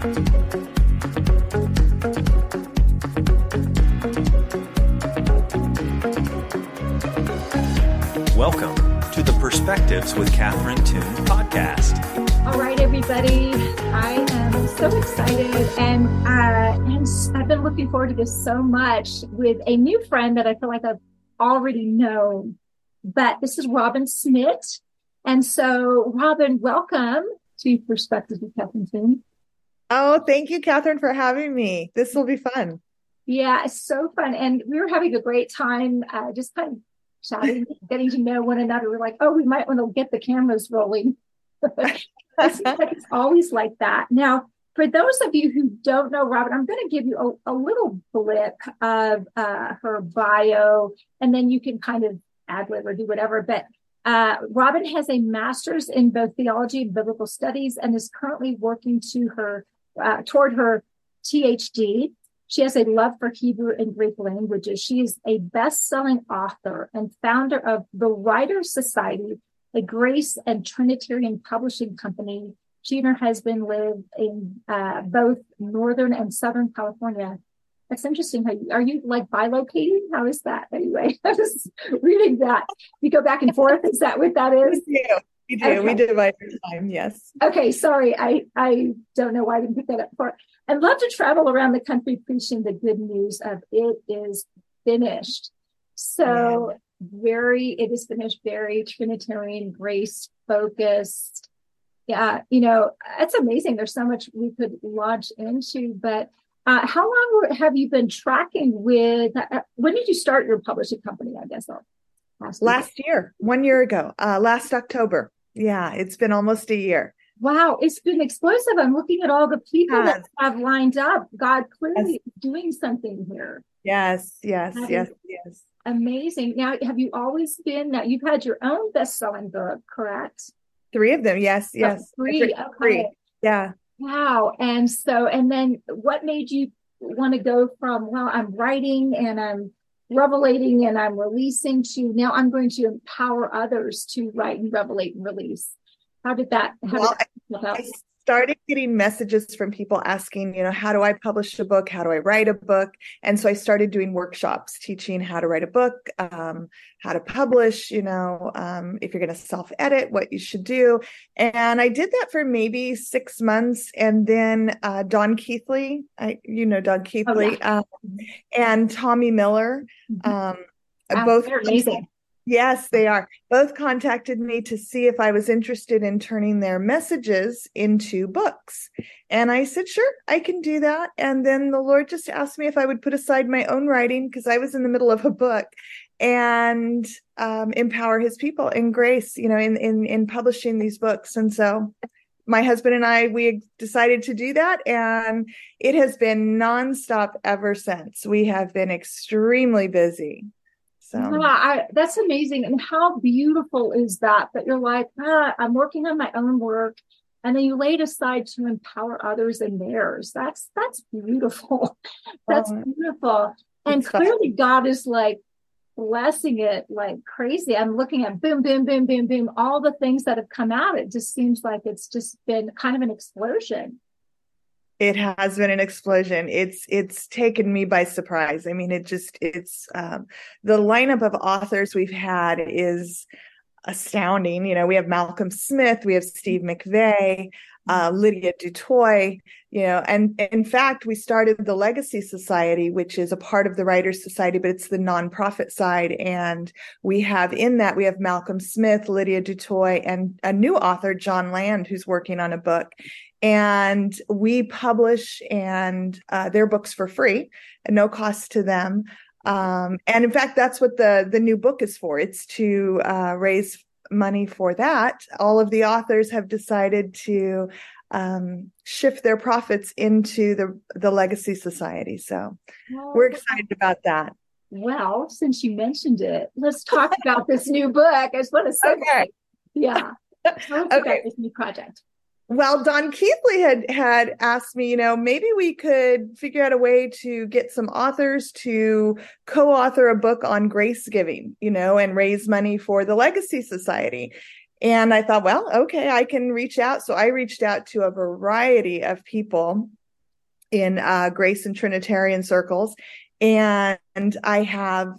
Welcome to the Perspectives with Catherine Toon podcast. All right, everybody. I am so excited, and uh, I've been looking forward to this so much with a new friend that I feel like I've already known. But this is Robin Smit, and so Robin, welcome to Perspectives with Catherine Toon. Oh, thank you, Catherine, for having me. This will be fun. Yeah, it's so fun, and we were having a great time, uh, just kind of chatting, getting to know one another. We're like, oh, we might want to get the cameras rolling. it's, it's always like that. Now, for those of you who don't know Robin, I'm going to give you a, a little blip of uh, her bio, and then you can kind of ad lib or do whatever. But uh, Robin has a master's in both theology and biblical studies, and is currently working to her uh, toward her PhD. She has a love for Hebrew and Greek languages. She is a best-selling author and founder of the Writers Society, a Grace and Trinitarian publishing company. She and her husband live in uh, both Northern and Southern California. That's interesting. You, are you like bilocating? How is that? Anyway, I was reading that. You go back and forth. Is that what that is? Do. We do. Okay. We divide our time. Yes. Okay. Sorry. I, I don't know why I didn't pick that up before. I love to travel around the country preaching the good news of it is finished. So yeah. very, it is finished, very Trinitarian grace focused. Yeah, you know, it's amazing. There's so much we could launch into, but uh, how long have you been tracking with? Uh, when did you start your publishing company? I guess last, last year. year, one year ago, uh, last October. Yeah, it's been almost a year. Wow, it's been explosive. I'm looking at all the people yes. that have lined up. God clearly yes. doing something here. Yes, yes, that yes, yes. Amazing. Now, have you always been? Now, you've had your own best-selling book, correct? Three of them. Yes, yes. Oh, three. Okay. Three. Yeah. Wow. And so, and then what made you want to go from, well, I'm writing and I'm revelating and I'm releasing to now I'm going to empower others to write and revelate and release? How did that? How well, did that I started getting messages from people asking, you know, how do I publish a book? How do I write a book? And so I started doing workshops, teaching how to write a book, um, how to publish, you know, um, if you're going to self edit, what you should do. And I did that for maybe six months. And then uh, Don Keathley, I, you know, Don Keathley, oh, yeah. um, and Tommy Miller. Mm-hmm. Um, both amazing. Yes, they are. Both contacted me to see if I was interested in turning their messages into books. And I said, sure, I can do that. And then the Lord just asked me if I would put aside my own writing because I was in the middle of a book and um, empower his people in grace, you know, in, in, in publishing these books. And so my husband and I, we decided to do that. And it has been nonstop ever since. We have been extremely busy. So yeah, I, that's amazing. And how beautiful is that? That you're like, ah, I'm working on my own work, and then you laid aside to empower others in theirs. That's that's beautiful. that's oh, beautiful. And clearly, God is like blessing it like crazy. I'm looking at boom, boom, boom, boom, boom, all the things that have come out. It just seems like it's just been kind of an explosion it has been an explosion. It's it's taken me by surprise. I mean it just it's um, the lineup of authors we've had is astounding. You know we have malcolm smith we have steve mcvey uh, lydia du toit you know and in fact we started the legacy society which is a part of the writers society but it's the nonprofit side. And we have in that we have malcolm smith lydia du toit and a new author john land who's working on a book and we publish and uh, their books for free and no cost to them. Um, and in fact that's what the the new book is for. It's to uh, raise money for that. All of the authors have decided to um, shift their profits into the the legacy society. So well, we're excited about that. well since you mentioned it let's talk about this new book. I just want to say okay. yeah. Okay. about this new project well, Don Keathley had had asked me, you know, maybe we could figure out a way to get some authors to co-author a book on grace giving, you know, and raise money for the Legacy Society. And I thought, well, okay, I can reach out. So I reached out to a variety of people in uh, Grace and Trinitarian circles. And I have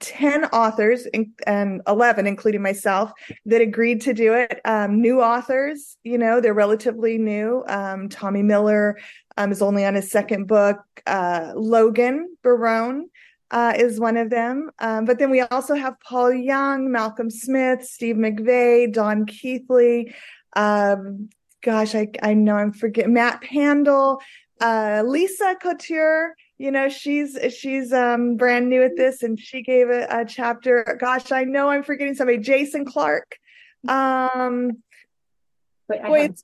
10 authors and 11 including myself that agreed to do it. Um, new authors you know they're relatively new. Um, tommy miller um, is only on his second book. Uh, logan barone uh, is one of them. Um, but then we also have paul young malcolm smith steve mcvey don keathley. Um, gosh I, I know i'm forgetting matt pandel uh, lisa couture you know she's she's um brand new at this and she gave a, a chapter gosh i know i'm forgetting somebody jason clark um Wait, boy, it's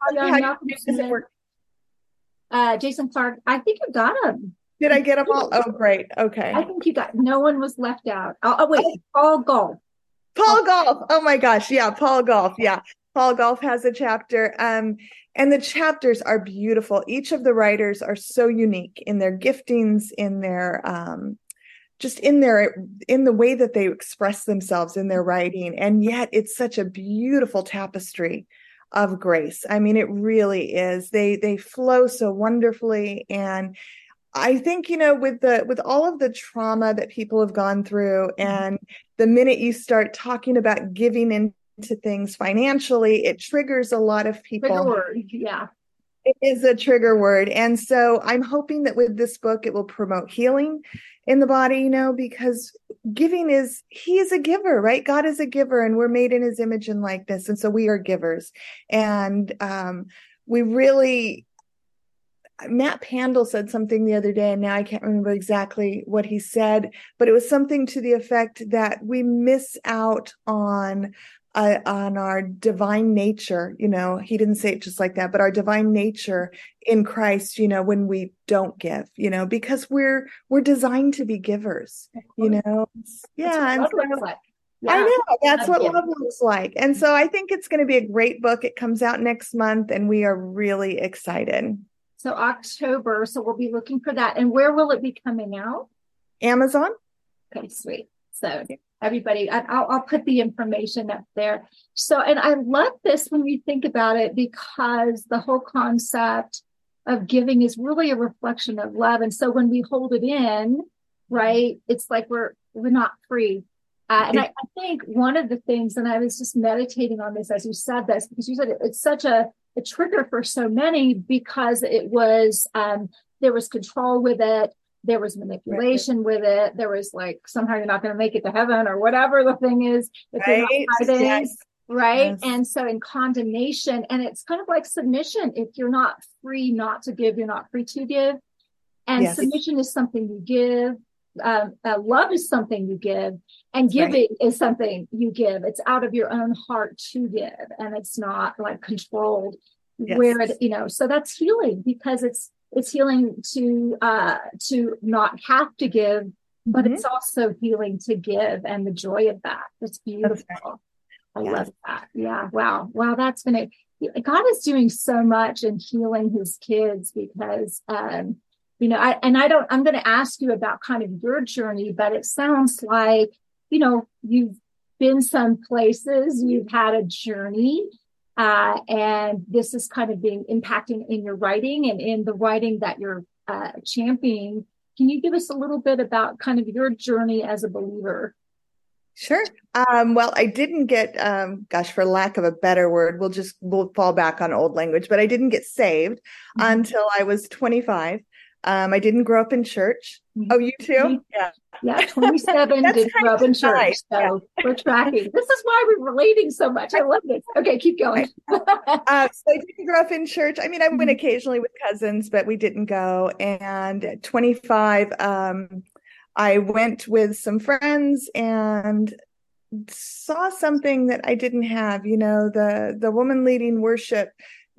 uh, Jason Clark. I think you got him. Did I get them all? Oh, great. Okay. I think you got. No one was left out. Oh, oh wait, Paul Golf. Paul Golf. Oh my gosh, yeah, Paul Golf. Yeah, Paul Golf has a chapter. Um, and the chapters are beautiful each of the writers are so unique in their giftings in their um, just in their in the way that they express themselves in their writing and yet it's such a beautiful tapestry of grace i mean it really is they they flow so wonderfully and i think you know with the with all of the trauma that people have gone through mm-hmm. and the minute you start talking about giving in to things financially, it triggers a lot of people. Word, yeah. It is a trigger word. And so I'm hoping that with this book, it will promote healing in the body, you know, because giving is, he is a giver, right? God is a giver and we're made in his image and likeness. And so we are givers. And um, we really, Matt Pandel said something the other day, and now I can't remember exactly what he said, but it was something to the effect that we miss out on uh, on our divine nature you know he didn't say it just like that but our divine nature in christ you know when we don't give you know because we're we're designed to be givers you know? Yeah and so, like. yeah. i know that's what love looks like and so i think it's going to be a great book it comes out next month and we are really excited. So october so we'll be looking for that and where will it be coming out? Amazon. Okay sweet so everybody. I'll, I'll put the information up there. So, and I love this when you think about it because the whole concept of giving is really a reflection of love. And so when we hold it in, right, it's like we're, we're not free. Uh, and I, I, think one of the things, and I was just meditating on this as you said this, because you said it, it's such a, a trigger for so many because it was, um, there was control with it there was manipulation right. with it. There was like somehow you're not going to make it to heaven or whatever the thing is. Right. you're not fighting, yes. right? Yes. And so in condemnation, and it's kind of like submission. If you're not free not to give, you're not free to give. And yes. submission is something you give. Um, uh, love is something you give, and giving right. is something you give. It's out of your own heart to give, and it's not like controlled. Where it, you know, so that's healing because it's it's healing to uh to not have to give but mm-hmm. it's also healing to give and the joy of that. It's beautiful. I yeah. love that. Yeah. Wow. Wow. That's gonna god is doing so much in healing his kids because um you know i and i don't i'm going to ask you about kind of your journey but it sounds like you know you've been some places you've had a journey uh, and this is kind of being impacting in your writing and in the writing that you're uh, championing. Can you give us a little bit about kind of your journey as a believer? Sure. Um, well, I didn't get, um, gosh, for lack of a better word, we'll just we'll fall back on old language. But I didn't get saved mm-hmm. until I was 25. Um, I didn't grow up in church. Oh, you too? Yeah. Yeah, 27 did grow up in church. So yeah. we're tracking. This is why we're relating so much. I love this. Okay, keep going. uh, so I didn't grow up in church. I mean, I went mm-hmm. occasionally with cousins, but we didn't go. And at 25, um, I went with some friends and saw something that I didn't have. You know, the the woman leading worship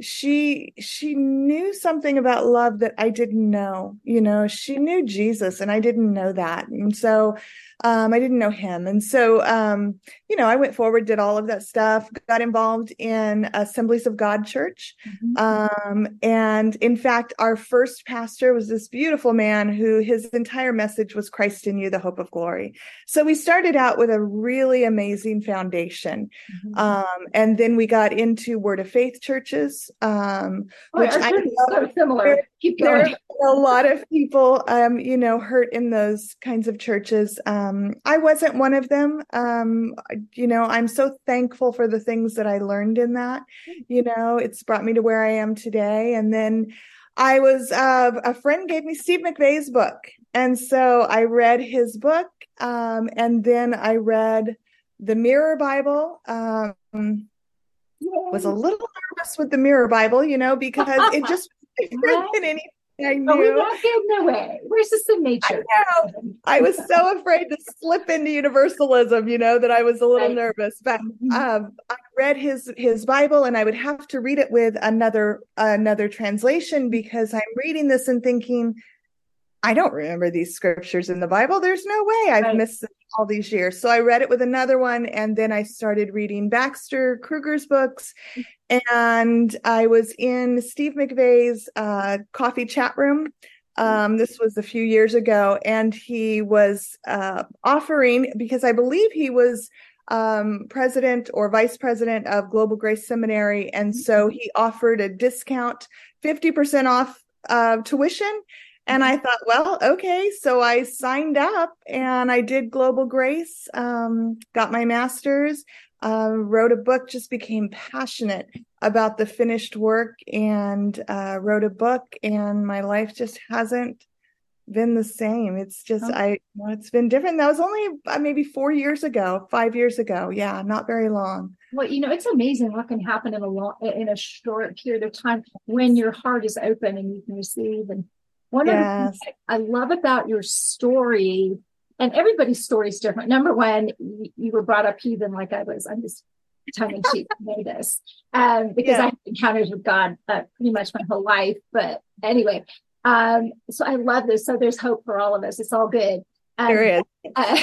she she knew something about love that I didn't know. You know, she knew Jesus and I didn't know that. And so um, I didn't know him. And so, um, you know, I went forward, did all of that stuff, got involved in Assemblies of God Church. Mm-hmm. Um, and in fact, our first pastor was this beautiful man who his entire message was Christ in you, the hope of glory. So we started out with a really amazing foundation. Mm-hmm. Um, and then we got into Word of Faith churches, um, oh, which I so similar. There are a lot of people, um, you know, hurt in those kinds of churches. Um, I wasn't one of them. Um, you know, I'm so thankful for the things that I learned in that. You know, it's brought me to where I am today. And then I was uh, a friend gave me Steve McVey's book, and so I read his book, um, and then I read the Mirror Bible. Um, was a little nervous with the Mirror Bible, you know, because it just different than anything I knew. Are we not getting away? Where's the signature? I know. I was so afraid to slip into universalism, you know, that I was a little right. nervous. But mm-hmm. um, I read his his Bible, and I would have to read it with another another translation because I'm reading this and thinking, I don't remember these scriptures in the Bible. There's no way I've right. missed all these years. So I read it with another one, and then I started reading Baxter Kruger's books, and I was in Steve McVey's uh, coffee chat room. Um, this was a few years ago, and he was uh, offering because I believe he was um, president or vice president of Global Grace Seminary, and so he offered a discount, fifty percent off uh, tuition and I thought, well, okay. So I signed up and I did Global Grace, um, got my master's, uh, wrote a book, just became passionate about the finished work and uh, wrote a book. And my life just hasn't been the same. It's just, oh. I, well, it's been different. That was only uh, maybe four years ago, five years ago. Yeah, not very long. Well, you know, it's amazing what can happen in a long, in a short period of time when your heart is open and you can receive and one yes. of the things I love about your story, and everybody's story is different. Number one, you were brought up heathen like I was. I'm just tongue in cheek know this um, because yeah. I have encounters with God uh, pretty much my whole life. But anyway, um, so I love this. So there's hope for all of us. It's all good. Um, there is. Uh,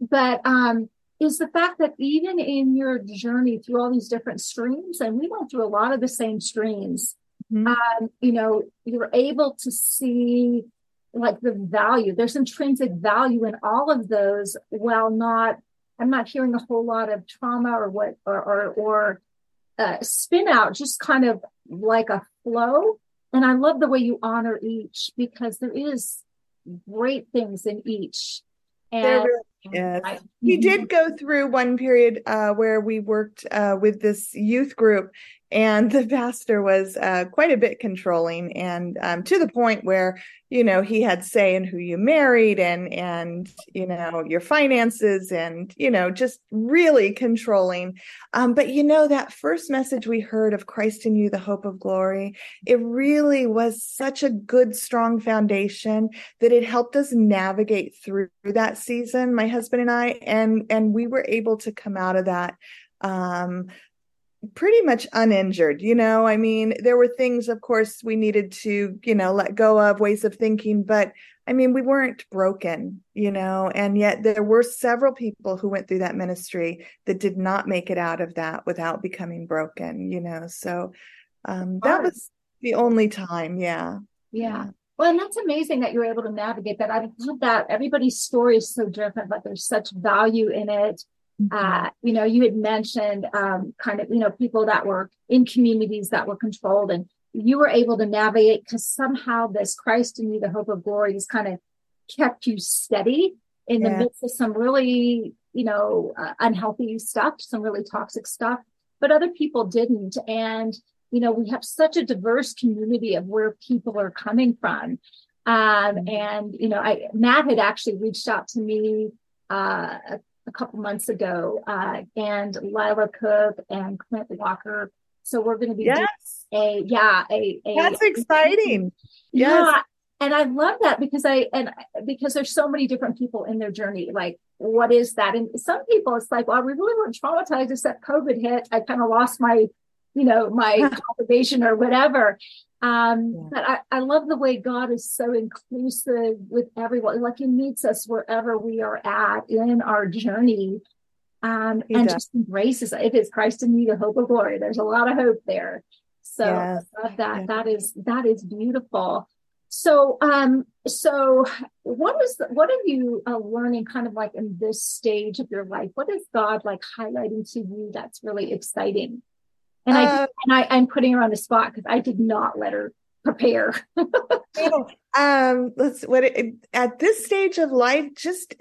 but um, is the fact that even in your journey through all these different streams, and we went through a lot of the same streams, mm-hmm. um, you know, you're able to see like the value. There's intrinsic value in all of those, while not. I'm not hearing a whole lot of trauma or what or or, or uh, spin out, just kind of like a flow. And I love the way you honor each because there is great things in each. And really Yes. I, we did mm-hmm. go through one period uh, where we worked uh, with this youth group and the pastor was uh, quite a bit controlling and um, to the point where you know he had say in who you married and and you know your finances and you know just really controlling. Um, but you know that first message we heard of christ in you the hope of glory it really was such a good strong foundation that it helped us navigate through that season my husband and i and and we were able to come out of that um, pretty much uninjured you know? I mean there were things of course we needed to you know let go of ways of thinking but i mean we weren't broken you know? And yet there were several people who went through that ministry that did not make it out of that without becoming broken you know? So um that was the only time yeah. Yeah. Well, and that's amazing that you're able to navigate that. I love that everybody's story is so different, but there's such value in it. Uh, you know, you had mentioned um, kind of, you know, people that were in communities that were controlled and you were able to navigate because somehow this Christ in you, the hope of glory, has kind of kept you steady in yeah. the midst of some really, you know, uh, unhealthy stuff, some really toxic stuff, but other people didn't. And, you know, we have such a diverse community of where people are coming from. Um, mm-hmm. and, you know, I, Matt had actually reached out to me, uh, a a couple months ago, uh, and Lila Cook and Clint Walker. So we're going to be yes. a yeah a, a that's exciting. Yes. Yeah, and I love that because I and because there's so many different people in their journey. Like, what is that? And some people, it's like, well, we really weren't traumatized except COVID hit. I kind of lost my you know, my congregation or whatever. Um, yeah. but I, I love the way God is so inclusive with everyone. Like he meets us wherever we are at in our journey. Um, and does. just embraces it is Christ in me, the hope of glory. There's a lot of hope there. So yes. that. Yeah. That is that is beautiful. So, um, so what is the, what are you uh, learning kind of like in this stage of your life? What is God like highlighting to you that's really exciting? And uh, I and I, I'm putting her on the spot because I did not let her prepare. um, let's what it, at this stage of life, just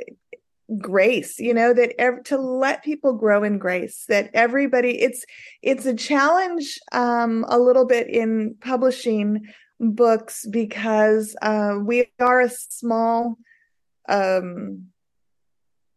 grace you know that ev- to let people grow in grace that everybody it's it's a challenge um a little bit in publishing books because uh, we are a small um,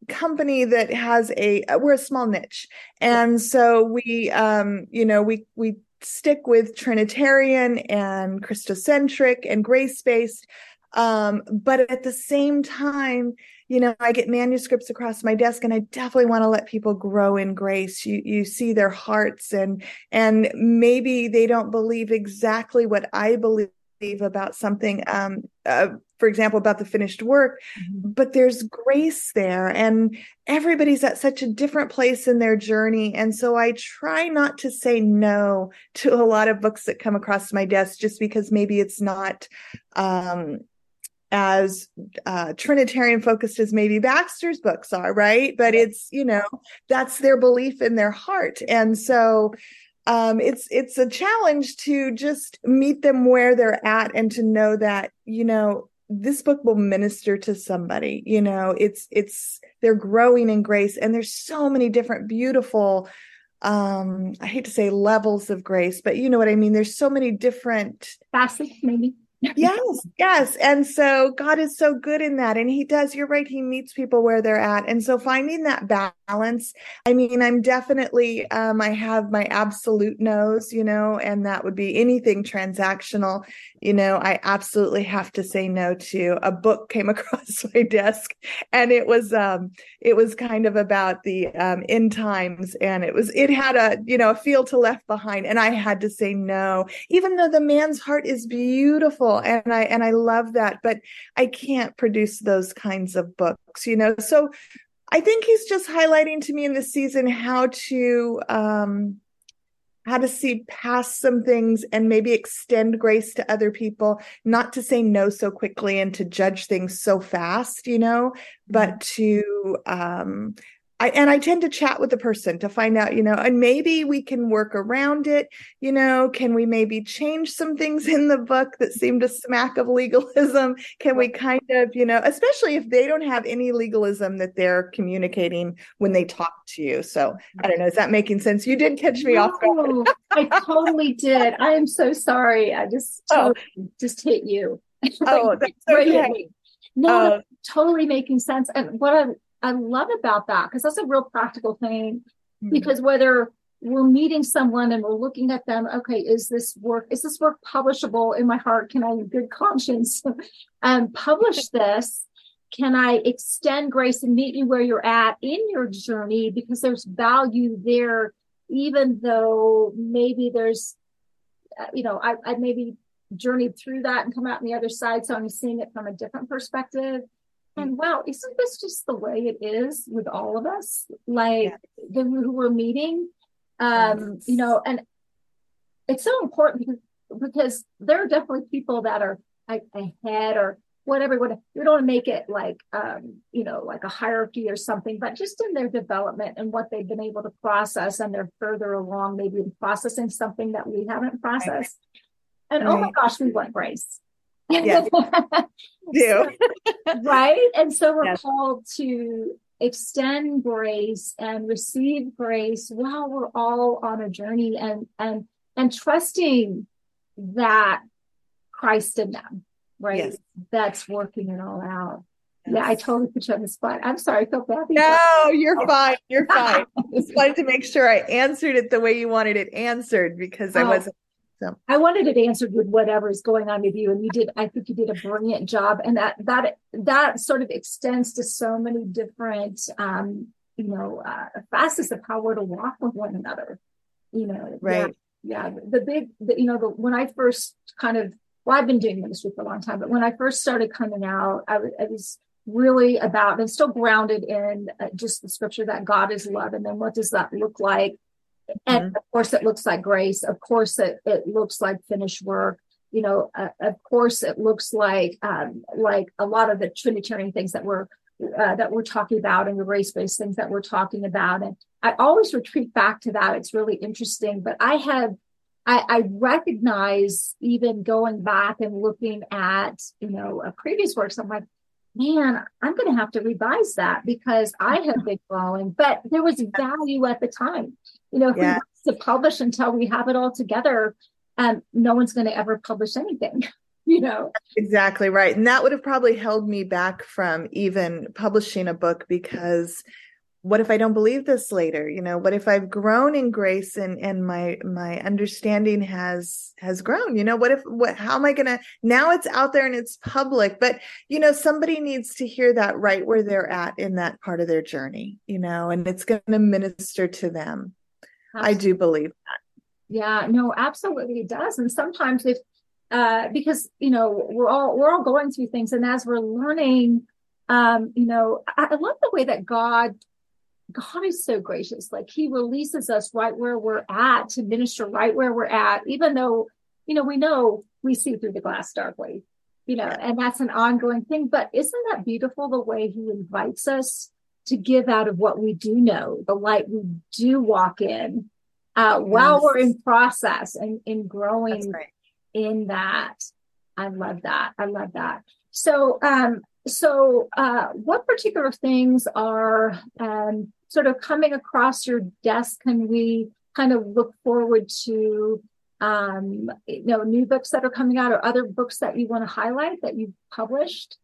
company that has a we're a small niche. And so we um you know we we stick with trinitarian and christocentric and grace based um but at the same time you know i get manuscripts across my desk and i definitely want to let people grow in grace. You you see their hearts and and maybe they don't believe exactly what i believe about something um uh, for example about the finished work mm-hmm. but there's grace there and everybody's at such a different place in their journey and so i try not to say no to a lot of books that come across my desk just because maybe it's not um as uh, Trinitarian focused as maybe Baxter's books are, right? But it's, you know, that's their belief in their heart. And so um, it's it's a challenge to just meet them where they're at and to know that, you know, this book will minister to somebody. You know, it's it's they're growing in grace and there's so many different beautiful um I hate to say levels of grace, but you know what I mean. There's so many different facets, maybe yes, yes. And so God is so good in that. And He does, you're right, He meets people where they're at. And so finding that balance, I mean, I'm definitely, um, I have my absolute no's, you know, and that would be anything transactional. You know, I absolutely have to say no to. A book came across my desk and it was, um, it was kind of about the um, end times and it was, it had a, you know, a feel to left behind. And I had to say no, even though the man's heart is beautiful and i and i love that but i can't produce those kinds of books you know so i think he's just highlighting to me in this season how to um how to see past some things and maybe extend grace to other people not to say no so quickly and to judge things so fast you know but mm-hmm. to um I, and I tend to chat with the person to find out, you know, and maybe we can work around it. You know, can we maybe change some things in the book that seem to smack of legalism? Can we kind of, you know, especially if they don't have any legalism that they're communicating when they talk to you? So I don't know. Is that making sense? You did catch me no, off guard. I totally did. I am so sorry. I just oh. totally oh. just hit you. Oh, that's okay. No, uh, totally making sense. And what I I love about that because that's a real practical thing. Mm-hmm. Because whether we're meeting someone and we're looking at them, okay, is this work, is this work publishable in my heart? Can I, in good conscience, um, publish this? Can I extend grace and meet you where you're at in your journey? Because there's value there, even though maybe there's, uh, you know, I, I maybe journeyed through that and come out on the other side. So I'm seeing it from a different perspective. And wow, isn't this just the way it is with all of us? Like yeah. the who we're meeting, um, yes. you know, and it's so important because because there are definitely people that are like ahead or whatever. What we don't want to make it like um, you know, like a hierarchy or something, but just in their development and what they've been able to process, and they're further along, maybe in processing something that we haven't processed. Right. And right. oh my gosh, we want grace. Yeah. do. right? And so we're yes. called to extend grace and receive grace while we're all on a journey and and and trusting that Christ in them, right? Yes. That's working it all out. Yes. Yeah, I totally put you on the spot. I'm sorry, I felt bad. No, you're oh. fine. You're fine. Just wanted to make sure I answered it the way you wanted it answered because I oh, wasn't so I wanted it answered with whatever is going on with you, and you did. I think you did a brilliant job, and that that that sort of extends to so many different, um, you know, uh, facets of how we're to walk with one another. You know, right? yeah. The big, the, you know, the, when I first kind of, well, I've been doing ministry for a long time, but when I first started coming out, I was really about and still grounded in uh, just the scripture that God is love. And then what does that look like? And Mhm. of course, it looks like grace. Of course, it, it looks like finished work. You know, uh, of course, it looks like um, like a lot of the Trinitarian things that we're uh, that we're talking about and the race-based things that we're talking about. And I always retreat back to that. It's really interesting. But I have I, I recognize even going back and looking at you know uh, previous works. I'm like, man, I'm going to have to revise that because I have been growing. But there was value at the time. You know, if Yeah. we to publish until we have it all together, um, no one's going to ever publish anything. You know, Exactly right. And that would have probably held me back from even publishing a book because what if I don't believe this later? You know, what if I've grown in grace and and my my understanding has has grown? You know, what if what how am I going to now it's out there and it's public, but you know, somebody needs to hear that right where they're at in that part of their journey, you know, and it's going to minister to them. I do believe that. Yeah, no, absolutely it does. And sometimes if uh because you know we're all we're all going through things and as we're learning um you know I, I love the way that God God is so gracious. Like he releases us right where we're at to minister right where we're at, even though, you know, we know we see through the glass darkly, you know, and that's an ongoing thing. But isn't that beautiful the way he invites us to give out of what we do know, the light we do walk in, uh, while we're in process and in growing in that. I love that. I love that. So, um, so, uh, what particular things are, um, sort of coming across your desk? Can we kind of look forward to, um, you know, new books that are coming out or other books that you want to highlight that you've published?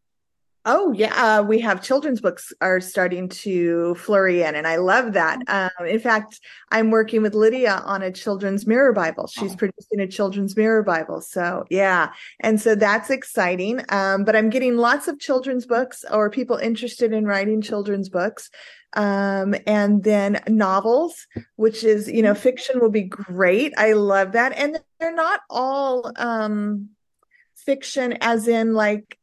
Oh yeah, uh, we have children's books are starting to flurry in, and I love that. Um, in fact, I'm working with Lydia on a children's mirror Bible. She's Oh. producing a children's mirror Bible, so yeah, and so that's exciting. Um, but I'm getting lots of children's books or people interested in writing children's books, um, and then novels, which is you know fiction will be great. I love that, and they're not all um, fiction, as in like.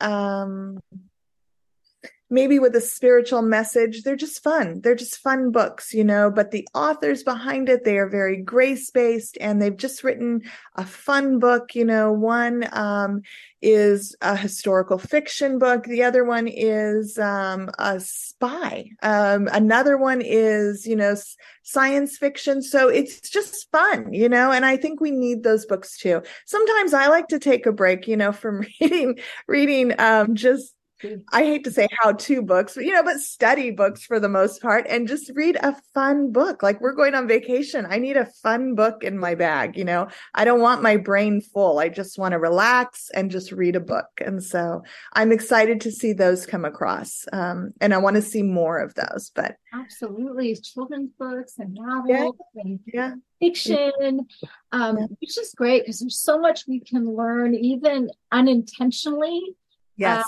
Maybe with a spiritual message. They're just fun. They're just fun books, you know, but the authors behind it, they are very grace based and they've just written a fun book. You know, one um, is a historical fiction book, the other one is um, a spy, um, another one is, you know, science fiction. So it's just fun, you know, and I think we need those books too. Sometimes I like to take a break, you know, from reading, reading um, just I hate to say how to books, but you know, but study books for the most part and just read a fun book. Like we're going on vacation. I need a fun book in my bag. You know, I don't want my brain full. I just want to relax and just read a book. And so I'm excited to see those come across. Um, and I want to see more of those, but Absolutely. Children's books and novels and yeah, fiction, um, Yeah. which is great because there's so much we can learn, even unintentionally, yes.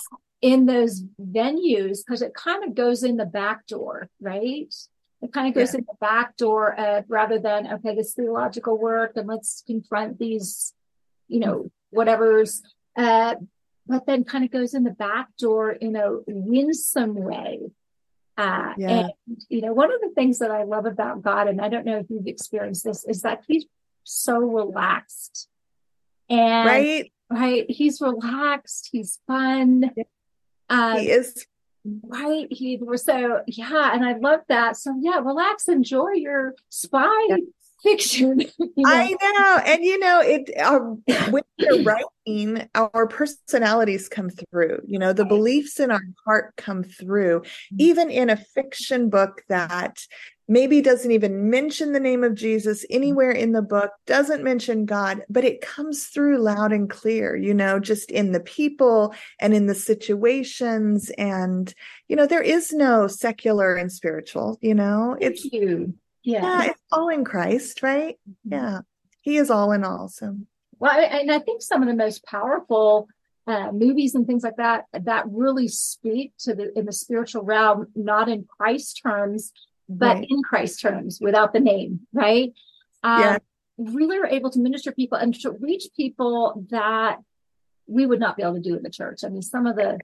In those venues, because it kind of goes in the back door, right? It kind of goes in the back door of rather than, okay, this theological work and let's confront these, you know, whatever's, uh, but then kind of goes in the back door in a winsome way. Uh, Yeah. and you know, one of the things that I love about God, and I don't know if you've experienced this, is that he's so relaxed. And right. right, he's relaxed, he's fun. Yeah. Um, He is right. He was so yeah, and I love that. So yeah, relax, enjoy your spy Yeah. Fiction. you know? I know. And you know, it uh, when we're writing, our personalities come through. You know, the beliefs in our heart come through, Mm-hmm. even in a fiction book that maybe doesn't even mention the name of Jesus anywhere in the book, doesn't mention God, but it comes through loud and clear, you know, just in the people and in the situations. And, you know, there is no secular and spiritual, you know, Thank it's, you. Yeah. yeah, it's all in Christ, right? Yeah. He is all in all. So Well, I- and I think some of the most powerful uh, movies and things like that that really speak to the in the spiritual realm, not in Christ terms, but Right. in Christ terms, without the name, right? Um, Yeah. really are able to minister people and to reach people that we would not be able to do in the church. I mean, some of the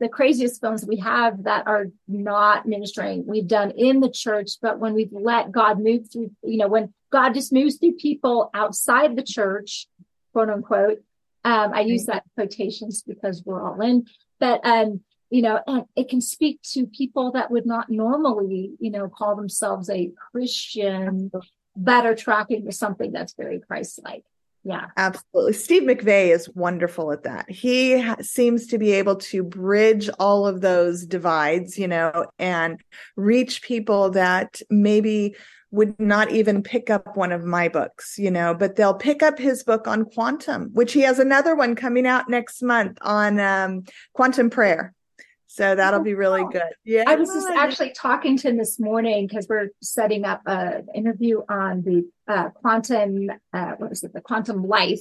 the craziest films we have that are not ministering we've done in the church but when we've let god move through you know when god just moves through people outside the church quote unquote um, i use that quotations because we're all in but um you know and it can speak to people that would not normally you know call themselves a christian that are tracking to something that's very christ-like yeah. Absolutely. Steve mcvey is wonderful at that. He ha- seems to be able to bridge all of those divides you know and reach people that maybe would not even pick up one of my books, you know, but they'll pick up his book on quantum, which he has another one coming out next month on um, quantum prayer. So that'll be really good. Yeah. I was just actually talking to him this morning because we're setting up an interview on the uh, quantum, uh, what is it, the quantum life.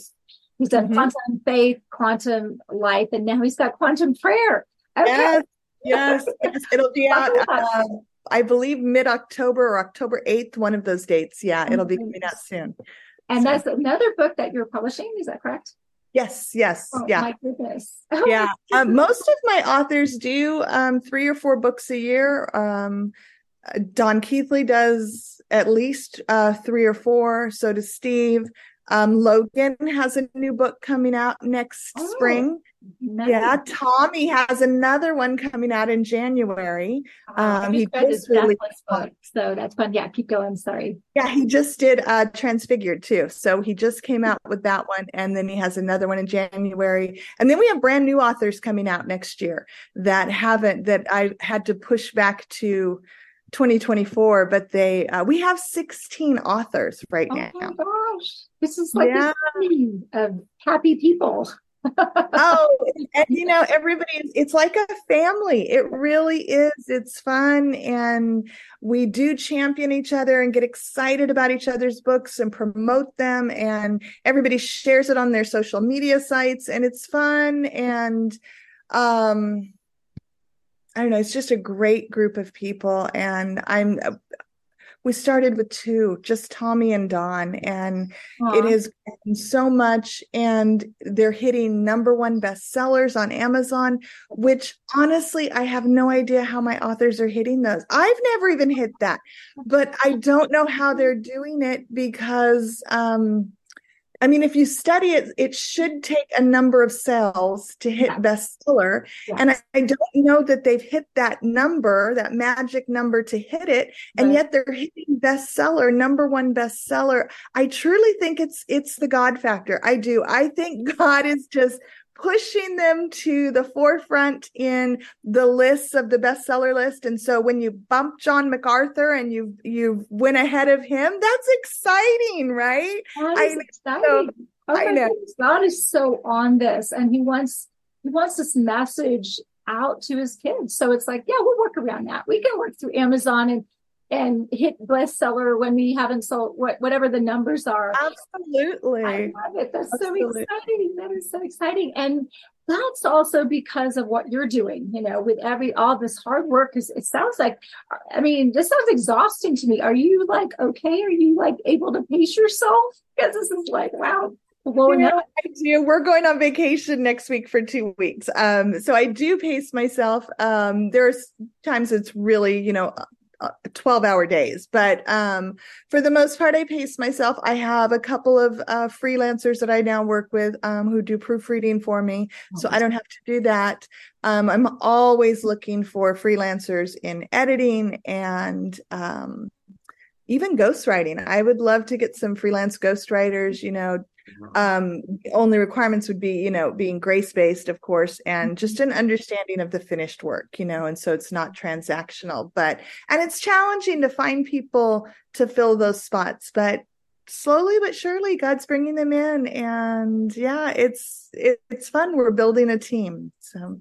He's done mm-hmm. quantum faith, quantum life, and now he's got quantum prayer. Okay. Yes, yes, yes. It'll be out, um, I believe, mid October or October 8th, one of those dates. Yeah, it'll be coming out soon. And so. that's another book that you're publishing. Is that correct? Yes, yes, oh, yeah. My goodness. yeah, um, most of my authors do um, three or four books a year. Um, Don Keathley does at least uh, three or four. So does Steve. Um, Logan has a new book coming out next oh, spring. Nice. Yeah, Tommy has another one coming out in January. Um, he just really book, so that's fun. Yeah, keep going. Sorry. Yeah, he just did uh, Transfigured too. So he just came out with that one, and then he has another one in January. And then we have brand new authors coming out next year that haven't that I had to push back to 2024 but they uh, we have 16 authors right now. oh my gosh this is like yeah. of happy people oh and you know everybody it's like a family it really is it's fun and we do champion each other and get excited about each other's books and promote them and everybody shares it on their social media sites and it's fun and um I don't know, it's just a great group of people. And I'm, we started with two, just Tommy and Don, and Aww. it has grown so much. And they're hitting number one bestsellers on Amazon, which honestly, I have no idea how my authors are hitting those. I've never even hit that, but I don't know how they're doing it because, um, I mean, if you study it, it should take a number of sales to hit yeah. bestseller. Yes. And I, I, don't know that they've hit that number, that magic number to hit it. And right. yet they're hitting bestseller, number one bestseller. I truly think it's it's the God factor. I do. I think God is just pushing them to the forefront in the lists of the bestseller list. And so when you bump John MacArthur and you you went ahead of him, that's exciting, right? That is I, exciting. So, oh I know. Goodness, God is so on this and he wants he wants this message out to his kids. So it's like, yeah, we'll work around that. We can work through Amazon and and hit bestseller when we haven't sold what, whatever the numbers are. Absolutely. I love it. That's Absolutely. so exciting. That is so exciting. And that's also because of what you're doing, you know, with every, all this hard work is, it sounds like, I mean, this sounds exhausting to me. Are you like, okay? Are you like able to pace yourself? Because this is like, wow, well, you know, I do. We're going on vacation next week for two weeks. Um, so I do pace myself. Um, there's times it's really, you know, 12 hour days. But um, for the most part i pace myself. I have a couple of uh, freelancers that i now work with um, who do proofreading for me. So i don't have to do that. Um, i'm always looking for freelancers in editing and um, even ghostwriting. I would love to get some freelance ghostwriters you know um only requirements would be you know being grace based of course and just an understanding of the finished work you know and so it's not transactional but and it's challenging to find people to fill those spots but slowly but surely god's bringing them in and yeah it's it, it's fun. We're building a team so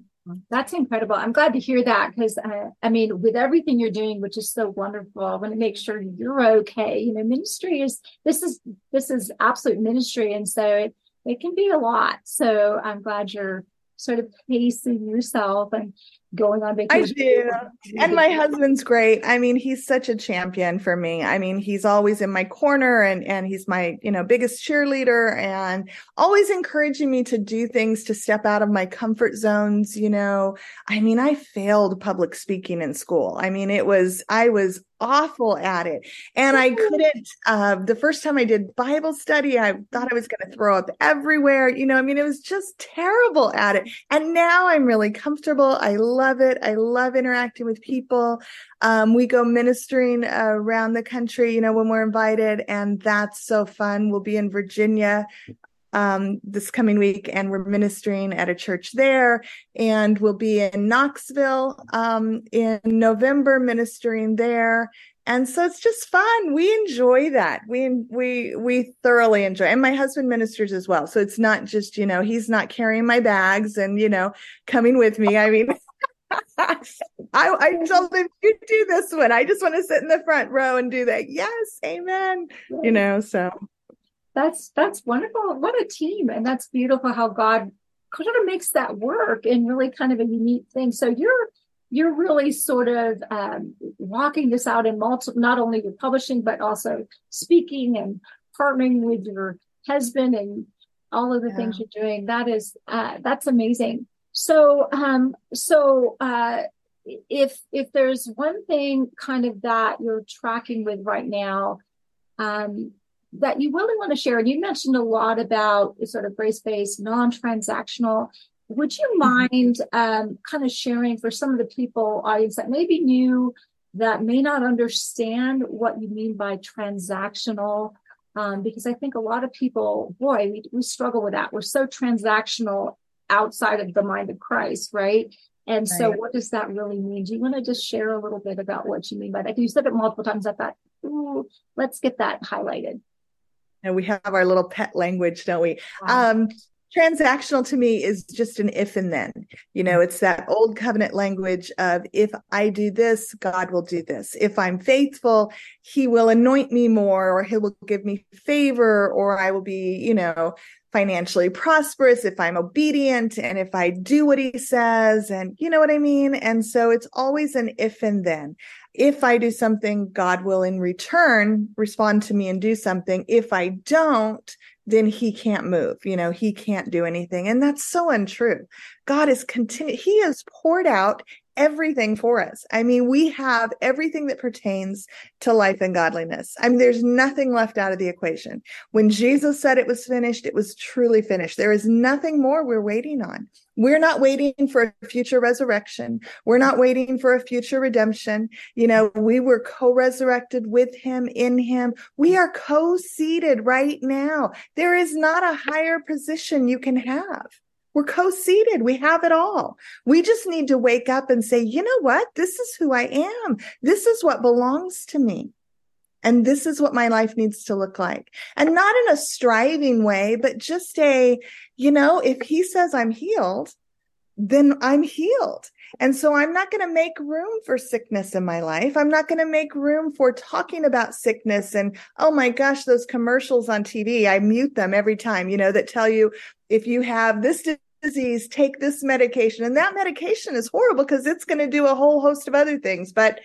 that's incredible. I'm glad to hear that because uh, I mean, with everything you're doing, which is so wonderful, I want to make sure you're okay. You know, ministry is this is this is absolute ministry, and so it, it can be a lot. So I'm glad you're sort of pacing yourself. And going on vacation. I do. And my husband's great. I mean, he's such a champion for me. I mean, he's always in my corner and and he's my, you know, biggest cheerleader and always encouraging me to do things to step out of my comfort zones, you know. I mean, I failed public speaking in school. I mean, it was I was awful at it. And I couldn't, uh, the first time I did Bible study, I thought I was going to throw up everywhere. You know, I mean, it was just terrible at it. And now I'm really comfortable. I love it. I love interacting with people. Um, we go ministering uh, around the country, you know, when we're invited, and that's so fun. We'll be in Virginia um, this coming week, and we're ministering at a church there. And we'll be in Knoxville um, in November, ministering there. And so it's just fun. We enjoy that. We we we thoroughly enjoy. And my husband ministers as well. So it's not just you know he's not carrying my bags and you know coming with me. I mean. I, I told him you do this one. I just want to sit in the front row and do that. Yes, amen. You know, so that's that's wonderful. What a team, and that's beautiful how God kind of makes that work in really kind of a unique thing. So you're you're really sort of um, walking this out in multiple, not only your publishing but also speaking and partnering with your husband and all of the yeah. things you're doing. That is uh, that's amazing. So um, so uh, if if there's one thing kind of that you're tracking with right now um, that you really want to share, and you mentioned a lot about sort of race-based, non-transactional. Would you mm-hmm. mind um, kind of sharing for some of the people audience that maybe new that may not understand what you mean by transactional? Um, because I think a lot of people, boy, we, we struggle with that. We're so transactional outside of the mind of Christ, right? And right. so, what does that really mean? Do you want to just share a little bit about what you mean by that? You said it multiple times. I thought, ooh, let's get that highlighted and we have our little pet language, don't we? Wow. Um, transactional to me is just an if and then. You know, it's that old covenant language of if I do this, God will do this. If I'm faithful, he will anoint me more or he will give me favor or I will be, you know, financially prosperous if I'm obedient and if I do what he says and you know what I mean? And so it's always an if and then if I do something, God will in return respond to me and do something. If I don't, then he can't move. You know, he can't do anything. And that's so untrue. God is continued. He has poured out everything for us. I mean, we have everything that pertains to life and godliness. I mean, there's nothing left out of the equation. When Jesus said it was finished, it was truly finished. There is nothing more we're waiting on. We're not waiting for a future resurrection. We're not waiting for a future redemption. You know, we were co-resurrected with him in him. We are co-seated right now. There is not a higher position you can have. We're co seated. We have it all. We just need to wake up and say, you know what? This is who I am. This is what belongs to me. And this is what my life needs to look like. And not in a striving way, but just a, you know, if he says I'm healed, then I'm healed. And so I'm not going to make room for sickness in my life. I'm not going to make room for talking about sickness and, oh my gosh, those commercials on TV, I mute them every time, you know, that tell you if you have this disease, take this medication. And that medication is horrible because it's going to do a whole host of other things. But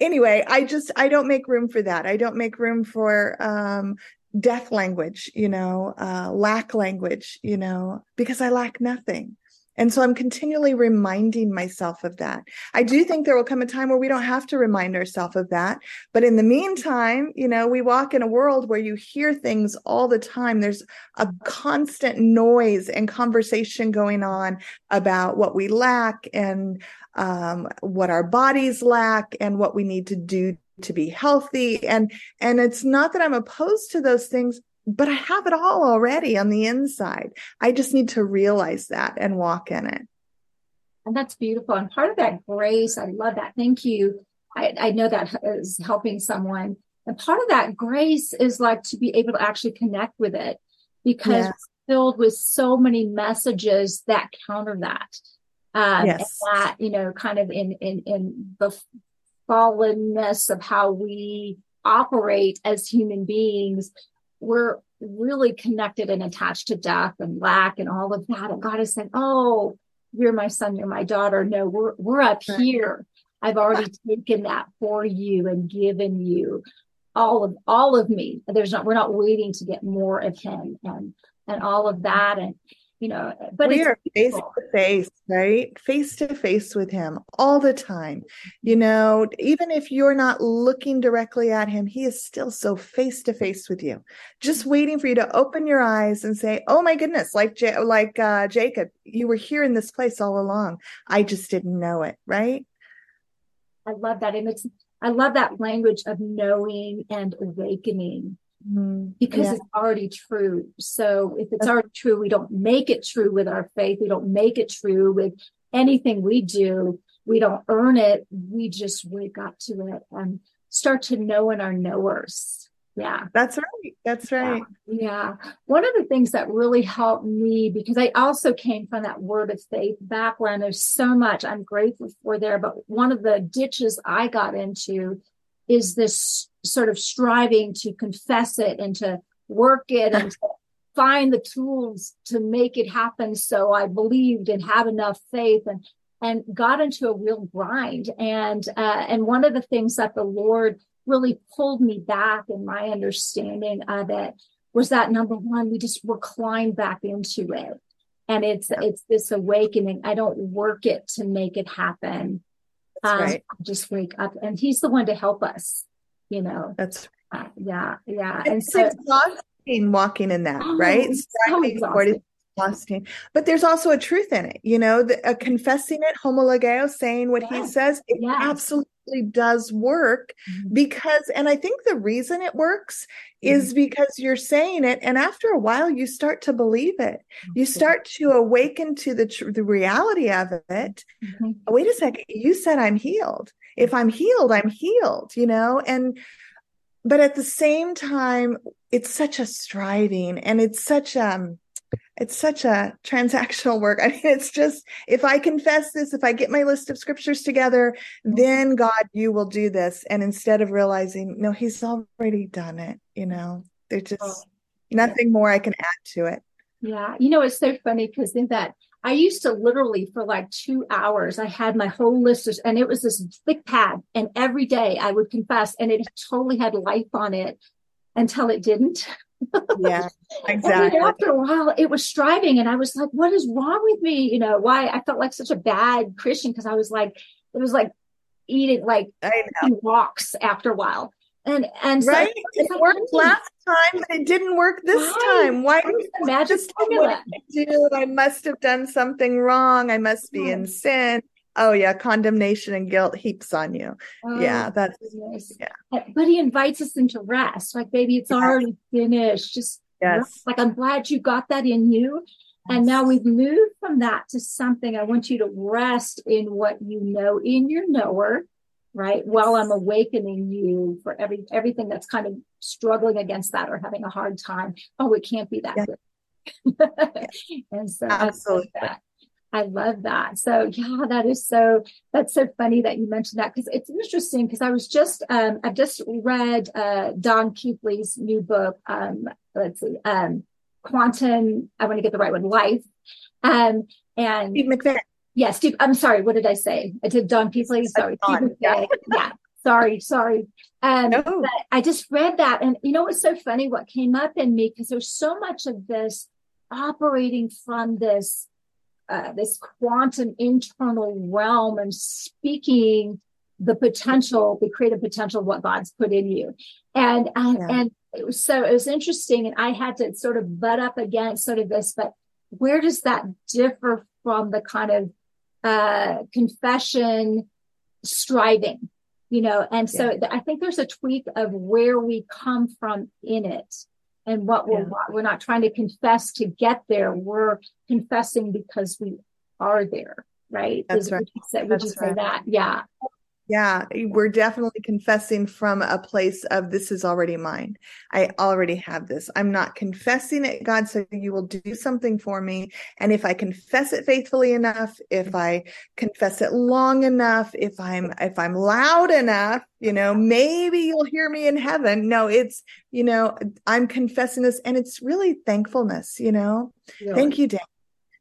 anyway, I just, I don't make room for that. I don't make room for, um, death language, you know, uh, lack language, you know, because I lack nothing. And so I'm continually reminding myself of that. I do think there will come a time where we don't have to remind ourselves of that. But in the meantime, you know, we walk in a world where you hear things all the time. There's a constant noise and conversation going on about what we lack and um, what our bodies lack and what we need to do to be healthy. And, and it's not that I'm opposed to those things, but I have it all already on the inside. I just need to realize that and walk in it. And that's beautiful. And part of that grace, I love that. Thank you. I, I know that is helping someone. And part of that grace is like to be able to actually connect with it because yes. filled with so many messages that counter that. Um, yes. that, you know, kind of in, in, in the fallenness of how we operate as human beings, we're really connected and attached to death and lack and all of that. And God is saying, Oh, you're my son, you're my daughter. No, we're we're up here. I've already taken that for you and given you all of all of me. There's not we're not waiting to get more of him and and all of that. And you know, but we are face to face, right? Face to face with him all the time. You know, even if you're not looking directly at him, he is still so face to face with you, just waiting for you to open your eyes and say, "Oh my goodness!" Like J- like uh, Jacob, you were here in this place all along. I just didn't know it, right? I love that, I love that language of knowing and awakening. Mm-hmm. because yeah. it's already true. So if it's already true, we don't make it true with our faith. We don't make it true with anything we do. We don't earn it. We just wake up to it and start to know in our knowers. Yeah. That's right. That's right. Yeah. yeah. One of the things that really helped me because I also came from that word of faith background. There's so much I'm grateful for there. But one of the ditches I got into is this sort of striving to confess it and to work it and to find the tools to make it happen. So I believed and had enough faith and and got into a real grind. And uh, and one of the things that the Lord really pulled me back in my understanding of it was that number one, we just recline back into it. And it's it's this awakening. I don't work it to make it happen. Um, right. just wake up and he's the one to help us you know. That's uh, yeah yeah. And it's so exhausting walking in that oh, right? so exhausting but there's also a truth in it you know the, uh, confessing it homologeo saying what yes. he says it yes. absolutely does work mm-hmm. because and i think the reason it works mm-hmm. is because you're saying it and after a while you start to believe it you start to awaken to the tr- the reality of it mm-hmm. wait a second you said i'm healed if i'm healed i'm healed you know and but at the same time it's such a striving and it's such um it's such a transactional work. I mean, it's just if I confess this, if I get my list of scriptures together, mm-hmm. then God, you will do this. And instead of realizing, no, He's already done it, you know, there's just oh, nothing more I can add to it. Yeah. You know, it's so funny because in that I used to literally for like two hours, I had my whole list of, and it was this thick pad. And every day I would confess, and it totally had life on it until it didn't. yeah, exactly. after a while, it was striving, and I was like, "What is wrong with me?" You know, why I felt like such a bad Christian because I was like, it was like eating like eating rocks after a while. And and so right, it like, worked last time, but it didn't work this right. time. Why magic formula? I, I must have done something wrong. I must be in sin oh yeah condemnation and guilt heaps on you. Oh, yeah that's goodness. yeah. But he invites us into rest. Like baby it's already finished. Just yes. Rest. like i'm glad you got that in you. Yes. and now we've moved from that to something. I want you to rest in what you know in your knower right while i'm awakening you for every everything that's kind of struggling against that or having a hard time. Oh it can't be that good. And so absolutely I love that. So yeah, that is so, that's so funny that you mentioned that because it's interesting because I was just, um, I've just read, uh, Don Keathley's new book. Um, let's see, um, quantum, I want to get the right one, life. Um, and Steve McVey. Yeah, Steve, I'm sorry. What did I say? I did Don Keathley. Sorry. Steve yeah. yeah. Sorry, sorry. Um, no. I just read that. And you know, what's so funny what came up in me because there's so much of this operating from this uh, this quantum internal realm and speaking the potential, the creative potential of what God's put in you. And, and, yeah. and it was so, it was interesting. And I had to sort of butt up against sort of this, but where does that differ from the kind of, uh, confession striving, you know? And so yeah. I think there's a tweak of where we come from in it and what we're yeah. we're not trying to confess to get there. We're confessing because we are there right? That's Is, right. would you say, would you say right. that? Yeah yeah, we're definitely confessing from a place of this is already mine. I already have this. I'm not confessing it, God, so you will do something for me. And if I confess it faithfully enough, if I confess it long enough, if I'm if I'm loud enough, you know, maybe you'll hear me in heaven. No, it's, you know, I'm confessing this and it's really thankfulness, you know. Really? Thank you, Dad.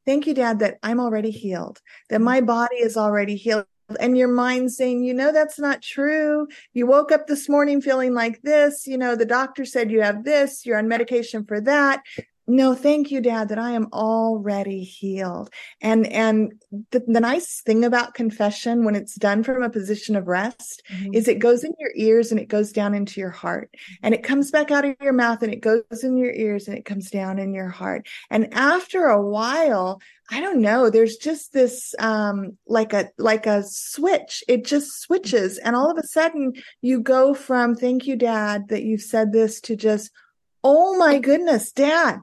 thank you dad that i'm already healed that mm. my body is already healed and your mind saying, you know, that's not true. You woke up this morning feeling like this. You know, the doctor said you have this. You're on medication for that. No, thank you, Dad, that I am already healed. And and the, the nice thing about confession when it's done from a position of rest mm-hmm. is it goes in your ears and it goes down into your heart. And it comes back out of your mouth and it goes in your ears and it comes down in your heart. And after a while, I don't know, there's just this um like a like a switch. It just switches. And all of a sudden you go from thank you, Dad, that you've said this to just oh my goodness, dad,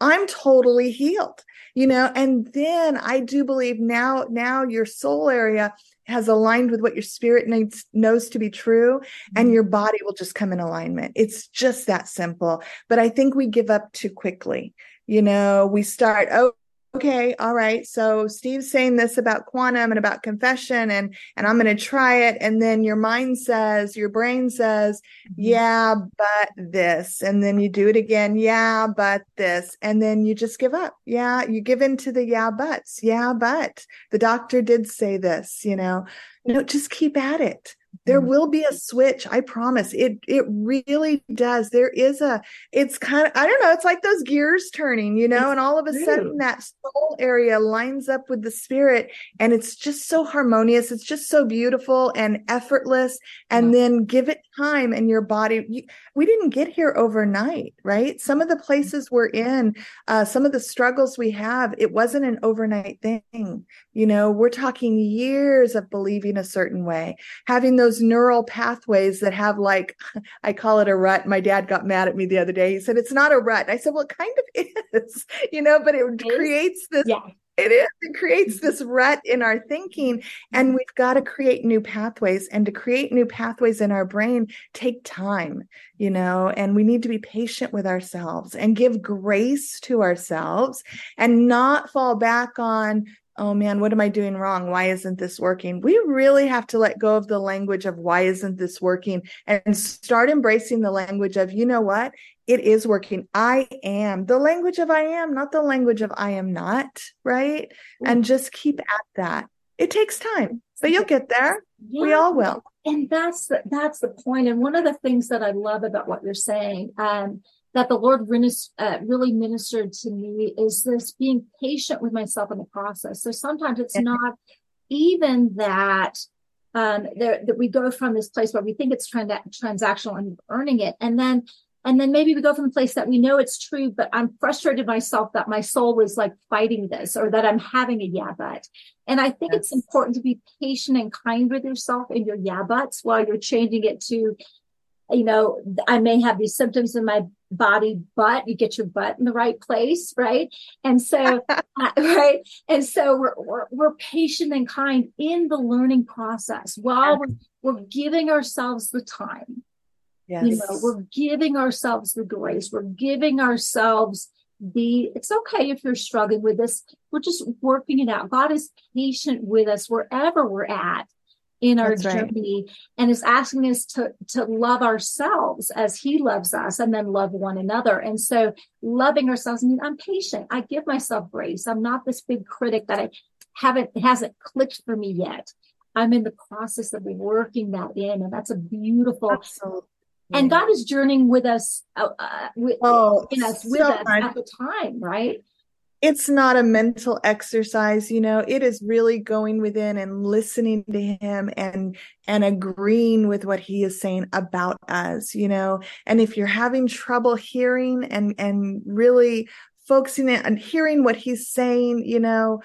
I'm totally healed, you know, and then I do believe now, now your soul area has aligned with what your spirit needs, knows to be true and mm-hmm. your body will just come in alignment. It's just that simple. But I think we give up too quickly. You know, we start, oh, okay all right. So steve's saying this about quantum and about confession and and i'm going to try it. And then your mind says your brain says mm-hmm. yeah but this. And then you do it again yeah but this. And then you just give up. Yeah you give in to the yeah buts. Yeah but the doctor did say this you know. No just keep at it there mm-hmm. will be a switch i promise it it really does there is a it's kind of i don't know it's like those gears turning you know it's and all of a true. sudden that soul area lines up with the spirit and it's just so harmonious it's just so beautiful and effortless and yeah. then give it time and your body you, we didn't get here overnight right some of the places we're in uh, some of the struggles we have it wasn't an overnight thing you know we're talking years of believing a certain way having those neural pathways that have like i call it a rut. My dad got mad at me the other day. He said it's not a rut. I said well it kind of is you know but it, it creates this yeah. it is. It creates this rut in our thinking and mm-hmm. we've got to create new pathways and to create new pathways in our brain take time you know and we need to be patient with ourselves and give grace to ourselves and not fall back on oh man what am i doing wrong why isn't this working we really have to let go of the language of why isn't this working and start embracing the language of you know what it is working. I am the language of I am, not the language of I am not, right? And just keep at that. It takes time, but you'll get there. Yeah. We all will. And that's the, that's the point. And one of the things that I love about what you're saying, um, that the Lord uh, really ministered to me is this being patient with myself in the process. So sometimes it's not even that um, there, that we go from this place where we think it's trans- transactional and earning it, and then and then maybe we go from the place that we know it's true, but I'm frustrated myself that my soul was like fighting this or that I'm having a yeah, but. And I think yes. it's important to be patient and kind with yourself in your yeah, buts while you're changing it to, you know, I may have these symptoms in my body, butt you get your butt in the right place, right? And so, uh, right. And so we're, we're, we're, patient and kind in the learning process while we're, we're giving ourselves the time Yes. You know, we're giving ourselves the grace. We're giving ourselves the, it's okay if you're struggling with this. We're just working it out. God is patient with us wherever we're at in our That's journey right. and is asking us to, to love ourselves as he loves us and then love one another. And so loving ourselves, I mean, I'm patient. I give myself grace. I'm not this big critic that I haven't, it hasn't clicked for me yet. I'm in the process of working that in. And that's a beautiful, Absolutely and God is journeying with us, uh, uh with, oh, in us, with so us much. at the time, right? It's not a mental exercise, you know. It is really going within and listening to Him and and agreeing with what He is saying about us, you know. And if you're having trouble hearing and and really focusing on hearing what He's saying, you know,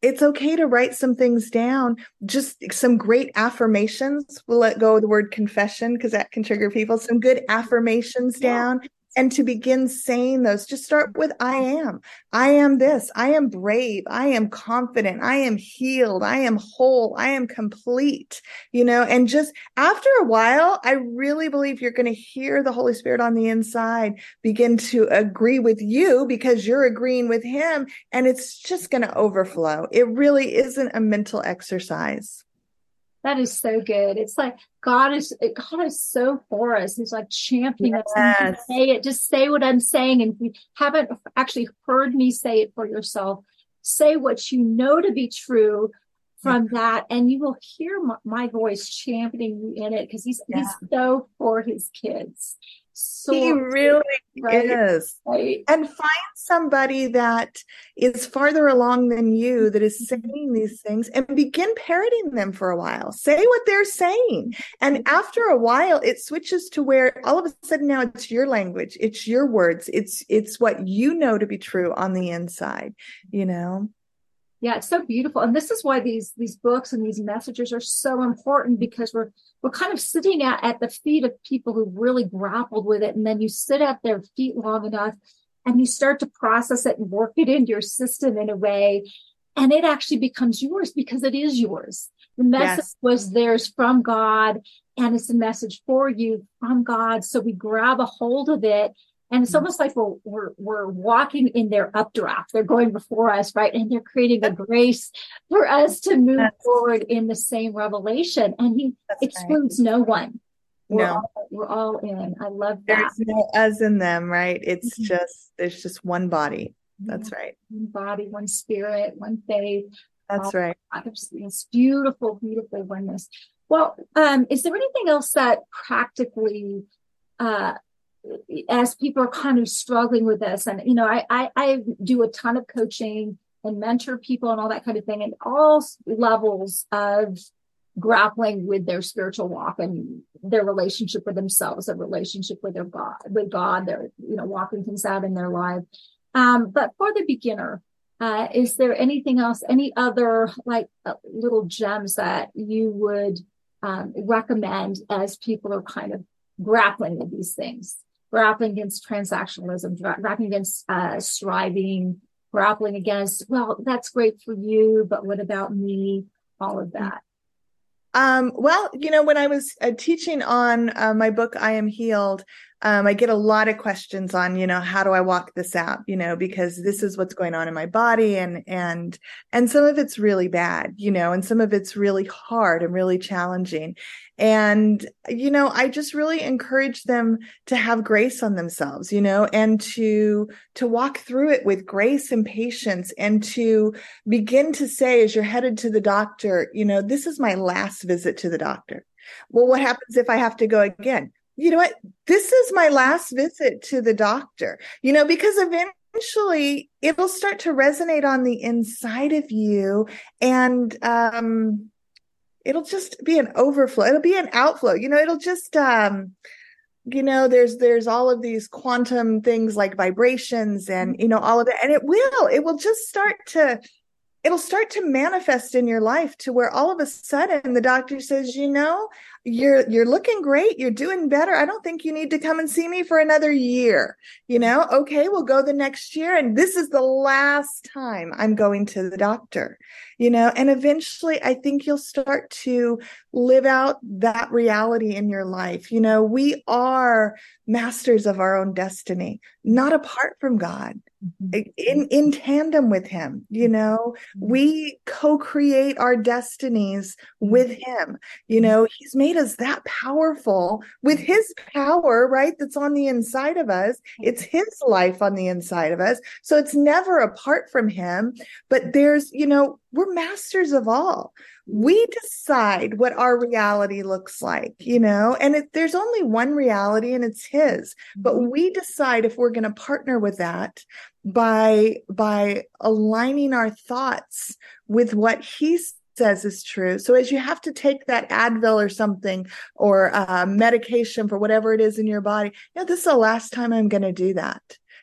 it's okay to write some things down just some great affirmations we'll let go of the word confession because that can trigger people some good affirmations down and to begin saying those just start with i am. I am this. I am brave. I am confident. I am healed. I am whole. I am complete you know? And just after a while i really believe you're going to hear the holy spirit on the inside begin to agree with you because you're agreeing with him and it's just going to overflow. It really isn't a mental exercise That is so good. It's like God is God is so for us. He's like championing yes. us. Say it. Just say what I'm saying. And if you haven't actually heard me say it for yourself, say what you know to be true from that, and you will hear my, my voice championing you in it because he's yeah. he's so for his kids so he really is right? and find somebody that is farther along than you that is mm-hmm. saying these things and begin parroting them for a while say what they're saying and mm-hmm. after a while it switches to where all of a sudden now it's your language it's your words it's it's what you know to be true on the inside you know yeah it's so beautiful. And this is why these these books and these messages are so important because we're we're kind of sitting at, at the feet of people who really grappled with it. And then you sit at their feet long enough and you start to process it and work it into your system in a way. And it actually becomes yours because it is yours. The message yes. was theirs from god and it's a message for you from god. So we grab a hold of it and it's mm-hmm. almost like we're, we're, we're walking in their updraft. They're going before us, right? And they're creating a grace for us to move That's, forward in the same revelation. And he excludes right. no one. We're no, all, we're all in. I love that. There's no us in them, right? It's mm-hmm. just, there's just one body. That's right. One body, one spirit, one faith. That's right. It's beautiful, beautiful oneness. Well, um, is there anything else that practically uh, as people are kind of struggling with this and you know I, I, I do a ton of coaching and mentor people and all that kind of thing and all levels of grappling with their spiritual walk and their relationship with themselves their relationship with their god with god they're you know walking things out in their life. Um, but for the beginner uh, is there anything else any other like uh, little gems that you would um, recommend as people are kind of grappling with these things grappling against transactionalism, grappling against uh, striving, grappling against, well, that's great for you, but what about me? All of that. Um, well, you know, when I was uh, teaching on uh, my book, I Am Healed, um, I get a lot of questions on, you know, how do I walk this out? You know, because this is what's going on in my body, and and and some of it's really bad, you know, and some of it's really hard and really challenging. And you know, I just really encourage them to have grace on themselves, you know, and to to walk through it with grace and patience, and to begin to say, as you're headed to the doctor, you know, this is my last visit to the doctor. Well, what happens if I have to go again? you know what? This is my last visit to the doctor, you know, because eventually it'll start to resonate on the inside of you and, um, it'll just be an overflow. It'll be an outflow, you know, it'll just, um, you know there's there's all of these quantum things like vibrations and you know all of it and it will it will just start to it'll start to manifest in your life to where all of a sudden the doctor says you know you're you're looking great. You're doing better. I don't think you need to come and see me for another year you know? Okay we'll go the next year and this is the last time i'm going to the doctor you know? And eventually i think you'll start to live out that reality in your life. You know we are masters of our own destiny not apart from god mm-hmm. in in tandem with him you know? Mm-hmm. we co-create our destinies with him you know? He's made us that powerful with his power, right? That's on the inside of us. It's his life on the inside of us. So it's never apart from him. But there's, you know, we're masters of all. We decide what our reality looks like, you know, and it, there's only one reality and it's his. But mm-hmm. we decide if we're going to partner with that by by aligning our thoughts with what he's says is true. So as you have to take that Advil or something or uh, medication for whatever it is in your body, know, this is the last time I'm going to do that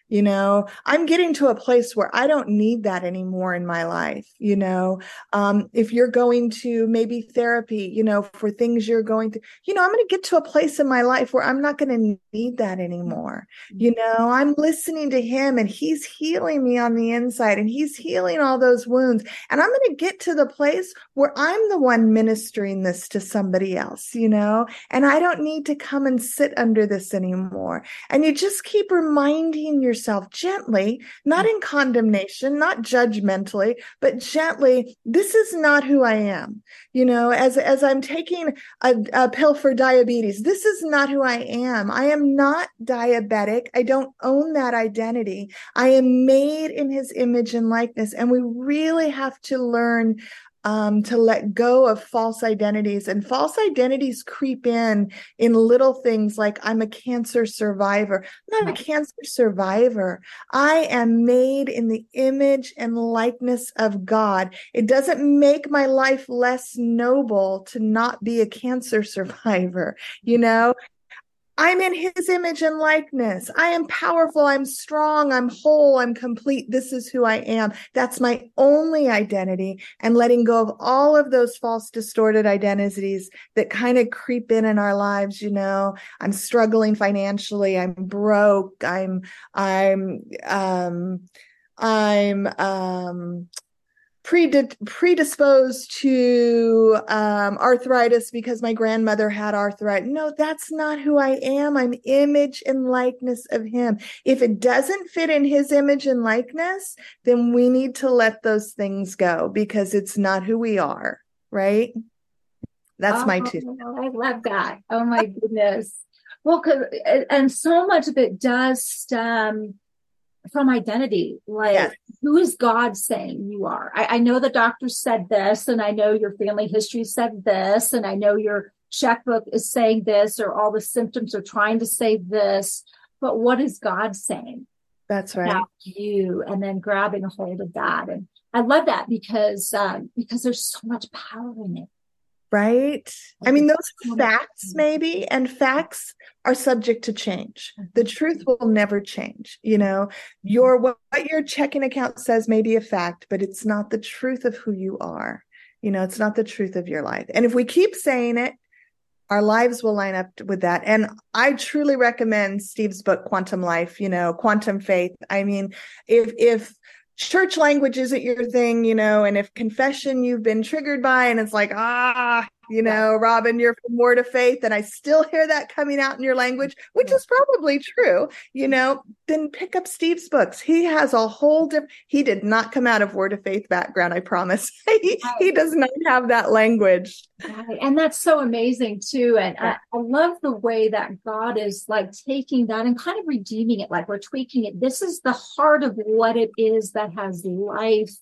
you know? I'm getting to a place where i don't need that anymore in my life you know? Um, if you're going to maybe therapy you know for things you're going to you know i'm going to get to a place in my life where i'm not going to need that anymore. You mm-hmm. know i'm listening to him and he's healing me on the inside and he's healing all those wounds and i'm going to get to the place where i'm the one ministering this to somebody else you know? And i don't need to come and sit under this anymore. And you just keep reminding your yourself gently, not mm. in condemnation, not judgmentally, but gently, this is not who I am. You know, as, as I'm taking a, a pill for diabetes, this is not who I am. I am not diabetic. I don't own that identity. I am made in his image and likeness. And we really have to learn um, to let go of false identities. And false identities creep in in little things like I'm a cancer survivor. I'm not a cancer survivor. I am made in the image and likeness of God. It doesn't make my life less noble to not be a cancer survivor. You know, I'm in his image and likeness. I am powerful. I'm strong. I'm whole. I'm complete. This is who I am. That's my only identity. And letting go of all of those false, distorted identities that kind of creep in in our lives. You know, I'm struggling financially. I'm broke. I'm, I'm, um, I'm, um, predisposed to um, arthritis because my grandmother had arthritis. No, that's not who I am. I'm image and likeness of him. If it doesn't fit in his image and likeness, then we need to let those things go because it's not who we are, right? That's oh, my two. I love that. Oh my goodness. Well, and so much of it does stem from identity. Like, yes. who is God saying you are? I, I know the doctor said this, and I know your family history said this, and I know your checkbook is saying this, or all the symptoms are trying to say this. But what is God saying? That's right. you, and then grabbing a hold of that, and I love that because um, because there's so much power in it right? I mean, those facts, maybe, and facts are subject to change. The mm-hmm. truth will never change. You know, your what your checking account says may be a fact, but it's not the truth of who you are. You know, it's not the truth of your life. And if we keep saying it, our lives will line up with that. And I truly recommend Steve's book, Quantum Life, you know, Quantum Faith. I mean, if, if, church language isn't your thing, you know, and if confession you've been triggered by and it's like, ah, you know, Robin, you're from Word of Faith, and I still hear that coming out in your language, which is probably true, you know, then pick up Steve's books. He has a whole different, he did not come out of Word of Faith background, I promise. he, right. he does not have that language. Right. And that's so amazing too. And I, I love the way that God is like taking that and kind of redeeming it, like we're tweaking it. This is the heart of what it is that has life.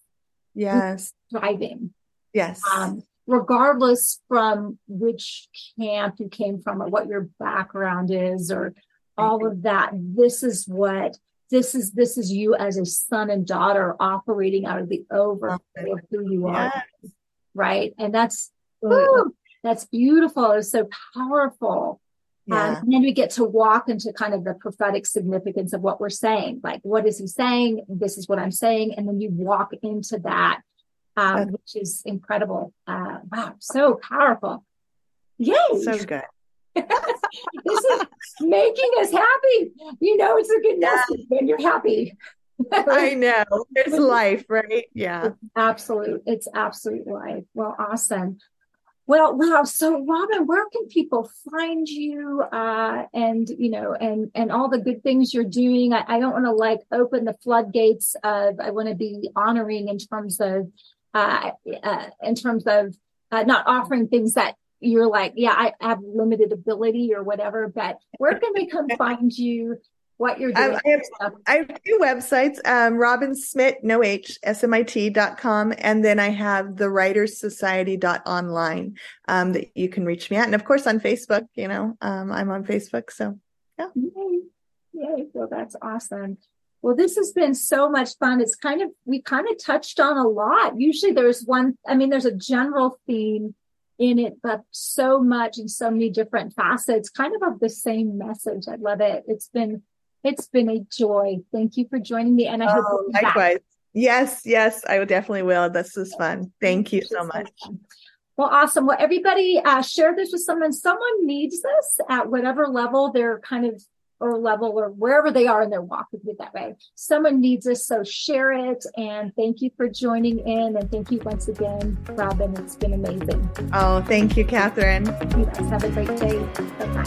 Yes. Thriving. Yes. Um, regardless from which camp you came from or what your background is or all of that this is what this is this is you as a son and daughter operating out of the overflow of who you are. Yes. right? And that's woo, that's beautiful. It's so powerful. Yeah. Um, and then we get to walk into kind of the prophetic significance of what we're saying. Like what is he saying? This is what i'm saying. And then you walk into that um, which is incredible. Uh, wow, so powerful. Yay. So good. this is making us happy. You know, it's a good message when you're happy. I know. It's life, right? Yeah. It's absolute. It's absolute life. Well, awesome. Well, wow. So, Robin, where can people find you? Uh, and you know, and and all the good things you're doing. I, I don't want to like open the floodgates of. I want to be honoring in terms of uh, uh, in terms of uh, not offering things that you're like, yeah, I have limited ability or whatever, but where can they come find you? What you're doing? I have, I have two websites, um, Robin Smit, no H, S-M-I-T dot com. And then I have the writers society dot online, um, that you can reach me at. And of course on Facebook, you know, um, I'm on Facebook. So yeah. Yay. Yay. Well, that's awesome. Well, this has been so much fun. It's kind of, we kind of touched on a lot. Usually there's one, I mean, there's a general theme in it, but so much and so many different facets, kind of of the same message. I love it. It's been, it's been a joy. Thank you for joining me. And I hope oh, likewise. Yes, yes, I definitely will. This is fun. Thank you so much. Well, awesome. Well, everybody, uh, share this with someone. Someone needs this at whatever level they're kind of or level or wherever they are in their walk with it that way. Someone needs us, so share it. And thank you for joining in. And thank you once again, Robin. It's been amazing. Oh, thank you, Catherine. You guys have a great day. Bye-bye.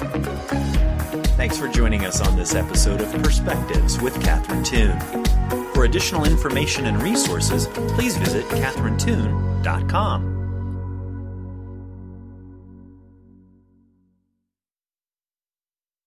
Thanks for joining us on this episode of Perspectives with Catherine Toon. For additional information and resources, please visit catherinetoon.com.